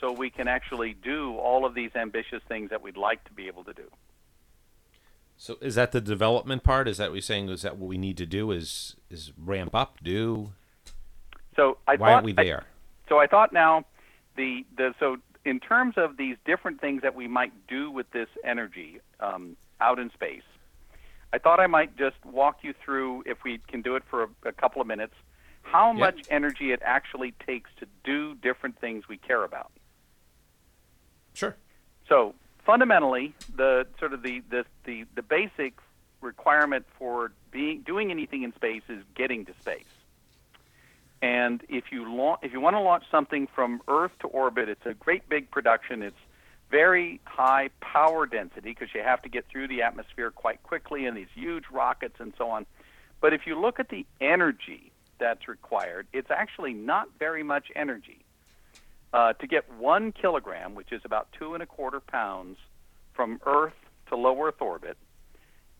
so we can actually do all of these ambitious things that we'd like to be able to do. So is that the development part? Is that what you're saying? Is that what we need to do? Is is ramp up? Do So I why thought aren't we I- there? so I thought now the the so in terms of these different things that we might do with this energy um, out in space, I thought I might just walk you through if we can do it for a, a couple of minutes how Yeah. much energy it actually takes to do different things we care about. Sure. So fundamentally, the sort of the, the, the, the basic requirement for being doing anything in space is getting to space. And if you if you want to launch something from Earth to orbit, it's a great big production. It's very high power density because you have to get through the atmosphere quite quickly and these huge rockets and so on. But if you look at the energy that's required, it's actually not very much energy. Uh, to get one kilogram, which is about two and a quarter pounds, from Earth to low Earth orbit,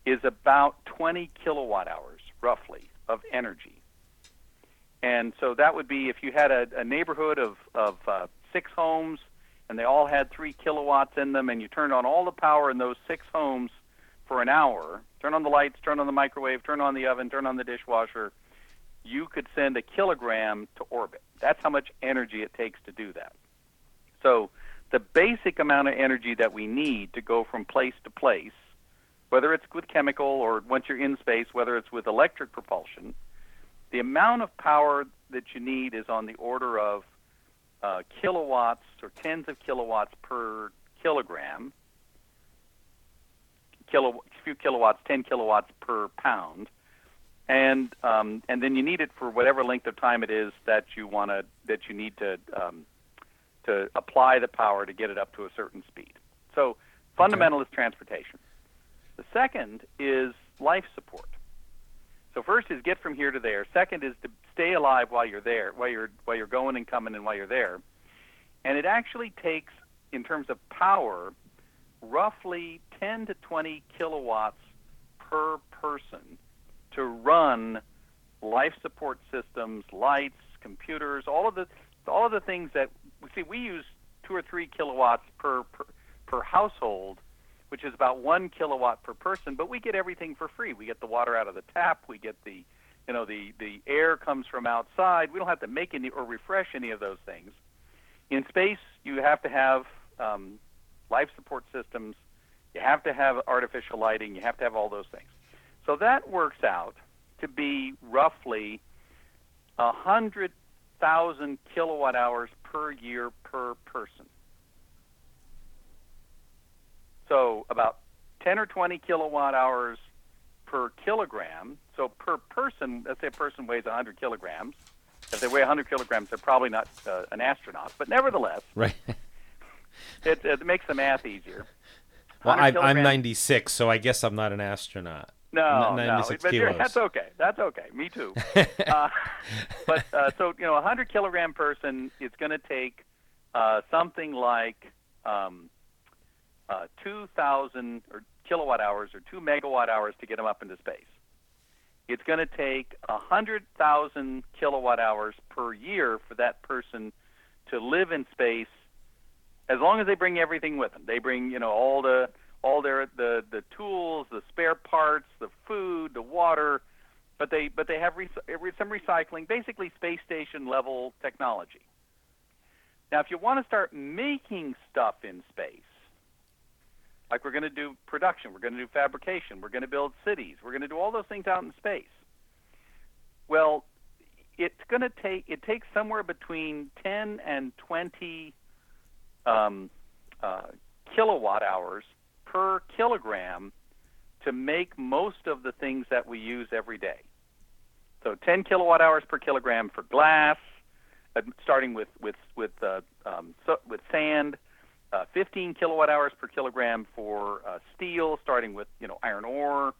is about 20 kilowatt hours, roughly, of energy. And so that would be if you had a, a neighborhood of, of uh, six homes and they all had three kilowatts in them, and you turned on all the power in those six homes for an hour, turn on the lights, turn on the microwave, turn on the oven, turn on the dishwasher, you could send a kilogram to orbit. That's how much energy it takes to do that. So the basic amount of energy that we need to go from place to place, whether it's with chemical or once you're in space, whether it's with electric propulsion, the amount of power that you need is on the order of uh, kilowatts or tens of kilowatts per kilogram, kilo, few kilowatts, 10 kilowatts per pound, and um, and then you need it for whatever length of time it is that you want to that you need to um, to apply the power to get it up to a certain speed. So fundamental is transportation. Second is life support. So first is get from here to there. Second is to stay alive while you're there, while you're while you're going and coming and while you're there. And it actually takes, in terms of power, roughly 10 to 20 kilowatts per person to run life support systems, lights, computers, all of the all of the things that we see. We use two or three kilowatts per per, per household, which is about one kilowatt per person. But we get everything for free. We get the water out of the tap. We get the you know the the air comes from outside. We don't have to make any or refresh any of those things. In space, you have to have um, life support systems. You have to have artificial lighting. You have to have all those things. So that works out to be roughly a hundred thousand kilowatt hours per year per person. So about 10 or 20 kilowatt hours per kilogram. So per person, let's say a person weighs 100 kilograms. If they weigh 100 kilograms, they're probably not uh, an astronaut. But nevertheless, Right. it, it makes the math easier. Well, I, I'm 96, so I guess I'm not an astronaut. No, no, 96 but that's okay. That's okay. Me too. uh, but uh, so you know, a hundred kilogram person is going to take uh, something like um, uh, two thousand or kilowatt hours or two megawatt hours to get them up into space. It's going to take hundred thousand kilowatt hours per year for that person to live in space, as long as they bring everything with them. They bring you know all the all their the the tools, the spare parts, the food, the water, but they but they have re- some recycling, basically space station level technology. Now, if you want to start making stuff in space, like we're going to do production, we're going to do fabrication, we're going to build cities, we're going to do all those things out in space. Well, it's going to take it takes somewhere between 10 and 20 um, uh, kilowatt hours per kilogram to make most of the things that we use every day. So 10 kilowatt hours per kilogram for glass, uh, starting with with with uh, um, so, with sand. Uh, 15 kilowatt hours per kilogram for uh, steel, starting with you know iron ore.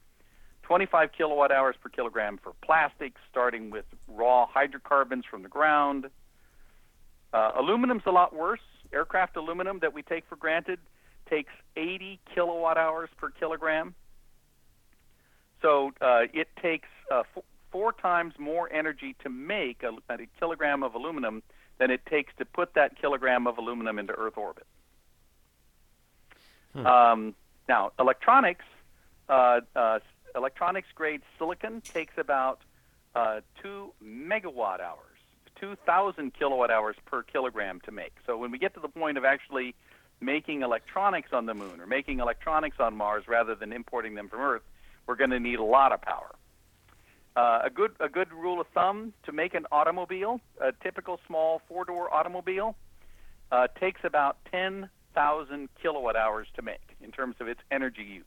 25 kilowatt hours per kilogram for plastics, starting with raw hydrocarbons from the ground. Uh, aluminum's a lot worse. Aircraft aluminum that we take for granted takes 80 kilowatt hours per kilogram. So uh, it takes uh, f- four times more energy to make a, a kilogram of aluminum than it takes to put that kilogram of aluminum into Earth orbit. Um, now, electronics, uh, uh, electronics grade silicon takes about uh, two megawatt hours, 2,000 kilowatt hours per kilogram to make. So when we get to the point of actually making electronics on the moon or making electronics on Mars rather than importing them from Earth, we're going to need a lot of power. Uh, a good a good rule of thumb to make an automobile, a typical small four door automobile, uh, takes about 10,000 kilowatt hours to make in terms of its energy use.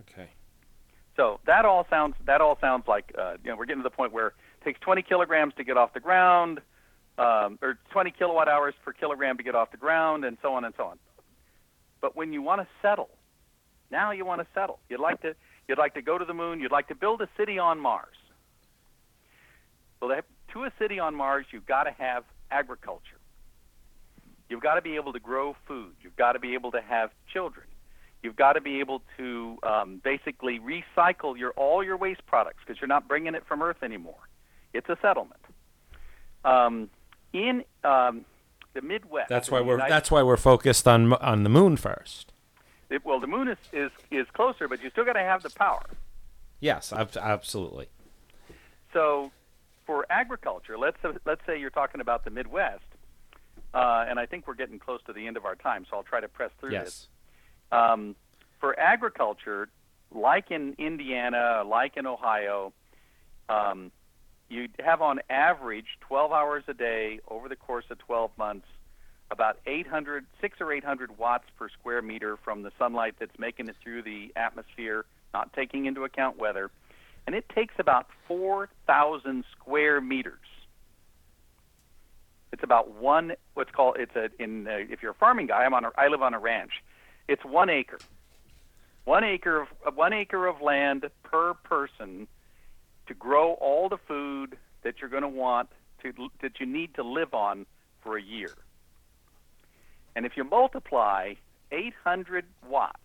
Okay. So that all sounds that all sounds like uh, you know we're getting to the point where it takes 20 kilograms to get off the ground, um, or 20 kilowatt hours per kilogram to get off the ground, and so on and so on. But when you want to settle, now you want to settle. You'd like to you'd like to go to the moon. You'd like to build a city on Mars. Well, to a city on Mars, you've got to have agriculture. You've got to be able to grow food. You've got to be able to have children. You've got to be able to um, basically recycle your all your waste products because you're not bringing it from Earth anymore. It's a settlement. Um, in um, the Midwest, That's why we're United that's why we're focused on on the moon first. it, well, the moon is, is, is closer, but you still got to have the power. Yes, absolutely. So, for agriculture, let's let's say you're talking about the Midwest, uh, and I think we're getting close to the end of our time, so I'll try to press through this. Um, for agriculture, like in Indiana, like in Ohio, um, you have on average 12 hours a day over the course of 12 months, about 800, six or 800 watts per square meter from the sunlight that's making it through the atmosphere, not taking into account weather, and it takes about 4,000 square meters. It's about one what's called it's a in uh, if you're a farming guy, I'm on a, I live on a ranch. It's one acre. One acre of uh, one acre of land per person to grow all the food that you're going to want to that you need to live on for a year. And if you multiply 800 watts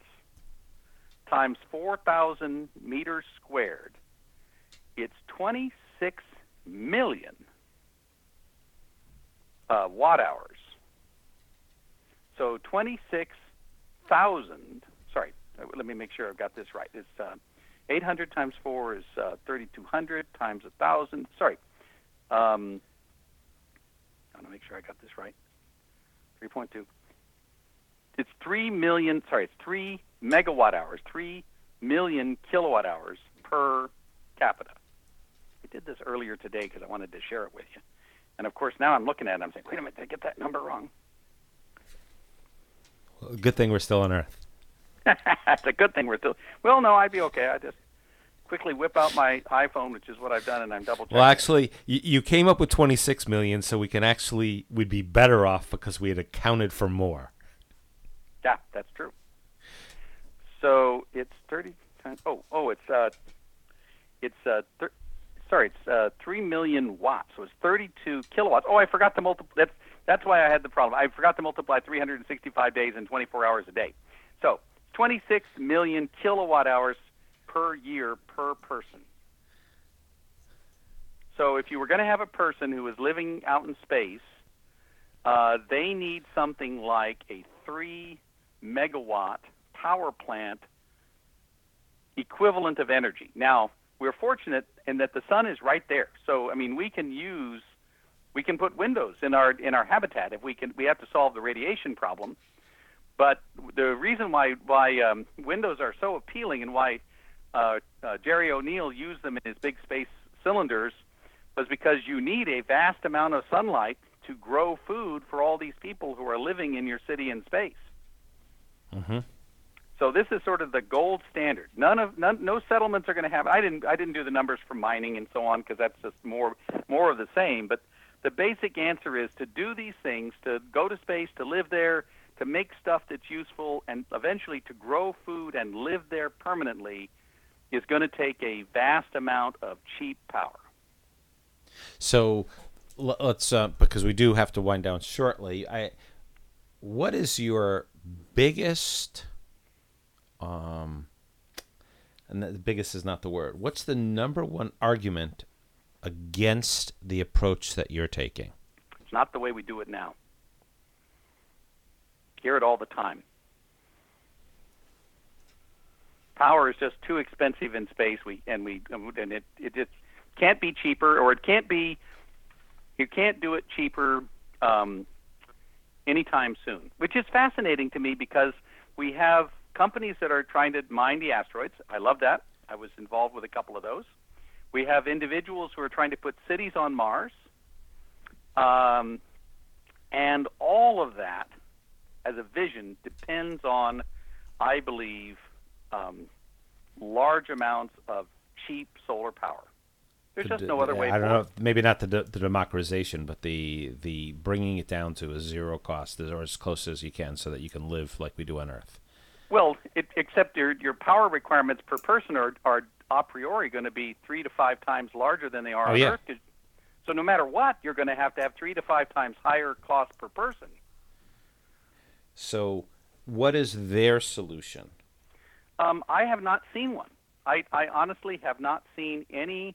times 4,000 meters squared, it's 26 million uh, watt hours. So 26,000. Sorry, let me make sure I've got this right. It's uh, 800 times 4 is uh, 3,200 times 1,000. Sorry. Um, I want to make sure I got this right. 3.2. It's 3 million, sorry, it's 3 megawatt hours, 3 million kilowatt hours per capita. I did this earlier today because I wanted to share it with you. And of course, now I'm looking at it I'm saying, wait a minute, did I get that number wrong? Well, good thing we're still on Earth. It's a good thing we're still. Well, no, I'd be okay. I just quickly whip out my iPhone, which is what I've done, and I'm double checking. Well, actually, you, you came up with 26 million, so we can actually we'd be better off because we had accounted for more. Yeah, that's true. So it's 30 times. Oh, oh, it's uh, it's uh, thir- sorry, it's uh, three million watts. So it's 32 kilowatts. Oh, I forgot to multiply. That's that's why I had the problem. I forgot to multiply 365 days and 24 hours a day. So 26 million kilowatt hours per year per person. So if you were going to have a person who is living out in space, uh, they need something like a three megawatt power plant equivalent of energy. Now, we're fortunate in that the sun is right there. So, I mean, we can use we can put windows in our in our habitat if we can we have to solve the radiation problem. But the reason why why um, windows are so appealing and why uh, uh, Jerry O'Neill used them in his big space cylinders was because you need a vast amount of sunlight to grow food for all these people who are living in your city in space. Mm-hmm. So this is sort of the gold standard. None of none, no settlements are going to have. I didn't I didn't do the numbers for mining and so on because that's just more more of the same. But the basic answer is to do these things, to go to space, to live there, to make stuff that's useful, and eventually to grow food and live there permanently, is going to take a vast amount of cheap power. So let's uh, because we do have to wind down shortly. I what is your biggest um and the biggest is not the word. What's the number one argument against the approach that you're taking? It's not the way we do it now. Hear it all the time. Power is just too expensive in space. We and we and it it just can't be cheaper, or it can't be. You can't do it cheaper um, anytime soon, which is fascinating to me because we have companies that are trying to mine the asteroids. I love that. I was involved with a couple of those. We have individuals who are trying to put cities on Mars. Um, and all of that, as a vision, depends on, I believe, um, large amounts of cheap solar power. There's just no other way. I don't know. Maybe not the, the democratization, but the the bringing it down to a zero cost, or as close as you can, so that you can live like we do on Earth. Well, it, except your your power requirements per person are are a priori going to be three to five times larger than they are oh, on yeah. Earth. So no matter what, you're going to have to have three to five times higher cost per person. So, what is their solution? Um, I have not seen one. I, I honestly have not seen any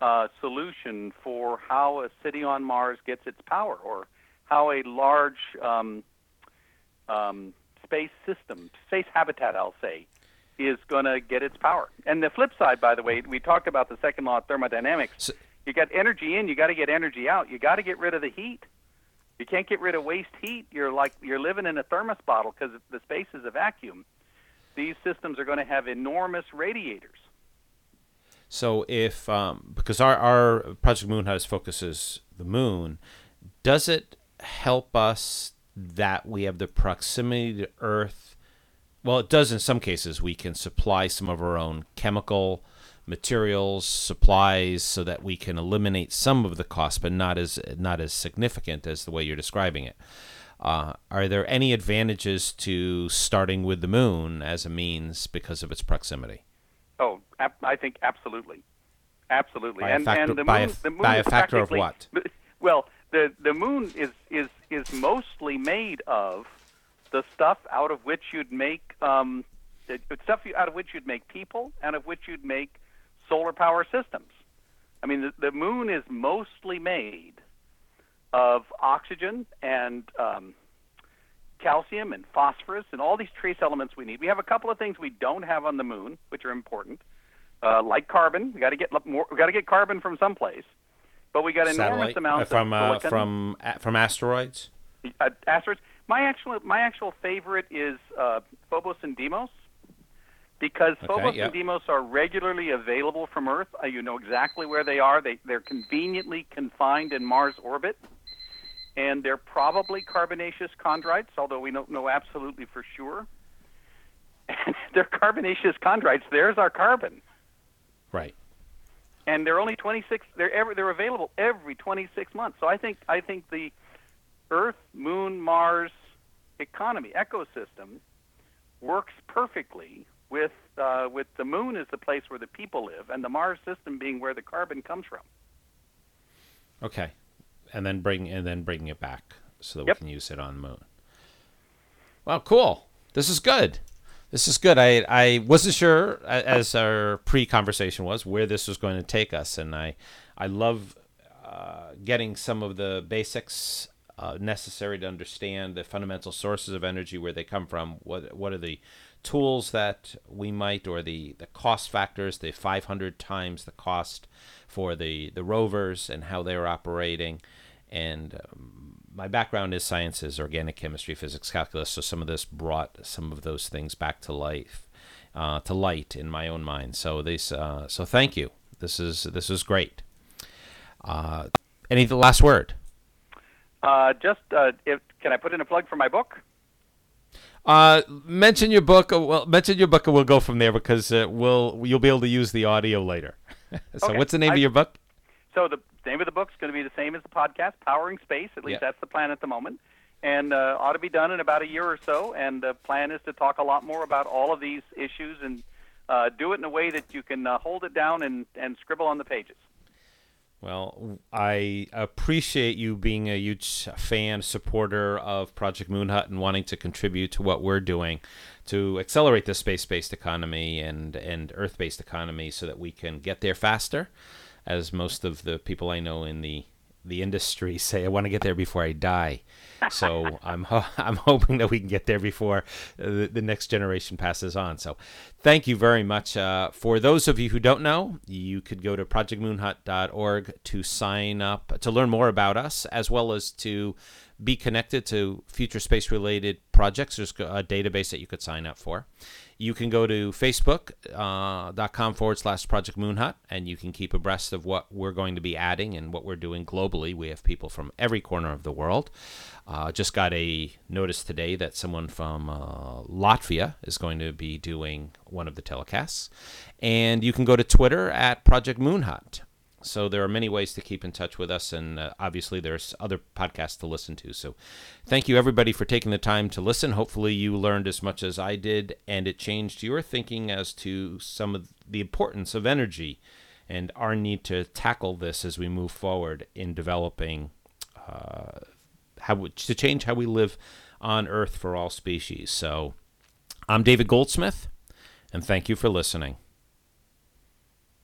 uh, solution for how a city on Mars gets its power, or how a large um, um, space system, space habitat, I'll say, is going to get its power. And the flip side, by the way, we talked about the second law of thermodynamics. So, you got energy in, you got to get energy out. You got to get rid of the heat. You can't get rid of waste heat. You're like you're living in a thermos bottle because the space is a vacuum. These systems are going to have enormous radiators. So if um, because our our Project Moonhouse focuses the moon, does it help us that we have the proximity to Earth? Well, it does in some cases. We can supply some of our own chemical materials, supplies, so that we can eliminate some of the cost, but not as not as significant as the way you're describing it. Uh, are there any advantages to starting with the moon as a means because of its proximity? Oh, I think absolutely, absolutely. By and, a factor, and the moon, by a, the moon by a factor of what? Well, the the moon is is is mostly made of the stuff out of which you'd make um, stuff out of which you'd make people, out of which you'd make solar power systems. I mean, the, the moon is mostly made of oxygen and um, calcium and phosphorus and all these trace elements we need. We have a couple of things we don't have on the moon, which are important, uh, like carbon. We got to get more. We got to get carbon from someplace, but we got enormous Satellite amounts uh, from of uh, silicon, from a- from asteroids. uh, asteroids. My actual my actual favorite is uh, Phobos and Deimos because Okay, Phobos yep. and Deimos are regularly available from Earth. Uh, you know exactly where they are. They they're conveniently confined in Mars orbit, and they're probably carbonaceous chondrites, although we don't know absolutely for sure. they're carbonaceous chondrites. There's our carbon Right. And they're only 26 they're ever they're available every 26 months so i think i think the earth moon mars economy ecosystem works perfectly with uh, with the moon as the place where the people live, and the Mars system being where the carbon comes from. Okay, and then bring and then bringing it back so that Yep. we can use it on the moon. Well, cool. This is good. This is good. I I wasn't sure as our pre-conversation was where this was going to take us, and I I love uh, getting some of the basics uh, necessary to understand the fundamental sources of energy, where they come from, what what are the tools that we might, or the the cost factors, the 500 times the cost for the the rovers and how they're operating, and um, my background is sciences, organic chemistry, physics, calculus. So some of this brought some of those things back to life, uh, to light in my own mind. So this, uh, so thank you. This is this is great. Uh, any the last word? Uh, just uh, if can I put in a plug for my book? Uh, mention your book. uh, Well, mention your book, and we'll go from there because uh, we'll you'll be able to use the audio later. so, Okay. what's the name I- of your book? So the name of the book's going to be the same as the podcast, Powering Space. At least Yeah. that's the plan at the moment, and uh, ought to be done in about a year or so. And the plan is to talk a lot more about all of these issues and uh, do it in a way that you can uh, hold it down and, and scribble on the pages. Well, I appreciate you being a huge fan, supporter of Project Moon Hut and wanting to contribute to what we're doing to accelerate the space-based economy and, and Earth-based economy so that we can get there faster. As most of the people I know in the the industry say, I want to get there before I die. So I'm ho- I'm hoping that we can get there before uh, the, the next generation passes on. So thank you very much. Uh, for those of you who don't know, you could go to projectmoonhut.org to sign up to learn more about us, as well as to be connected to future space related projects. There's a database that you could sign up for. You can go to facebook.com forward slash Project Moon Hut and you can keep abreast of what we're going to be adding and what we're doing globally. We have people from every corner of the world. Uh, just got a notice today that someone from uh, Latvia is going to be doing one of the telecasts. And you can go to Twitter at Project Moon Hut. So there are many ways to keep in touch with us, and uh, obviously there's other podcasts to listen to. So thank you everybody for taking the time to listen. Hopefully you learned as much as I did, and it changed your thinking as to some of the importance of energy and our need to tackle this as we move forward in developing uh, how we- to change how we live on Earth for all species. So I'm David Goldsmith, and thank you for listening.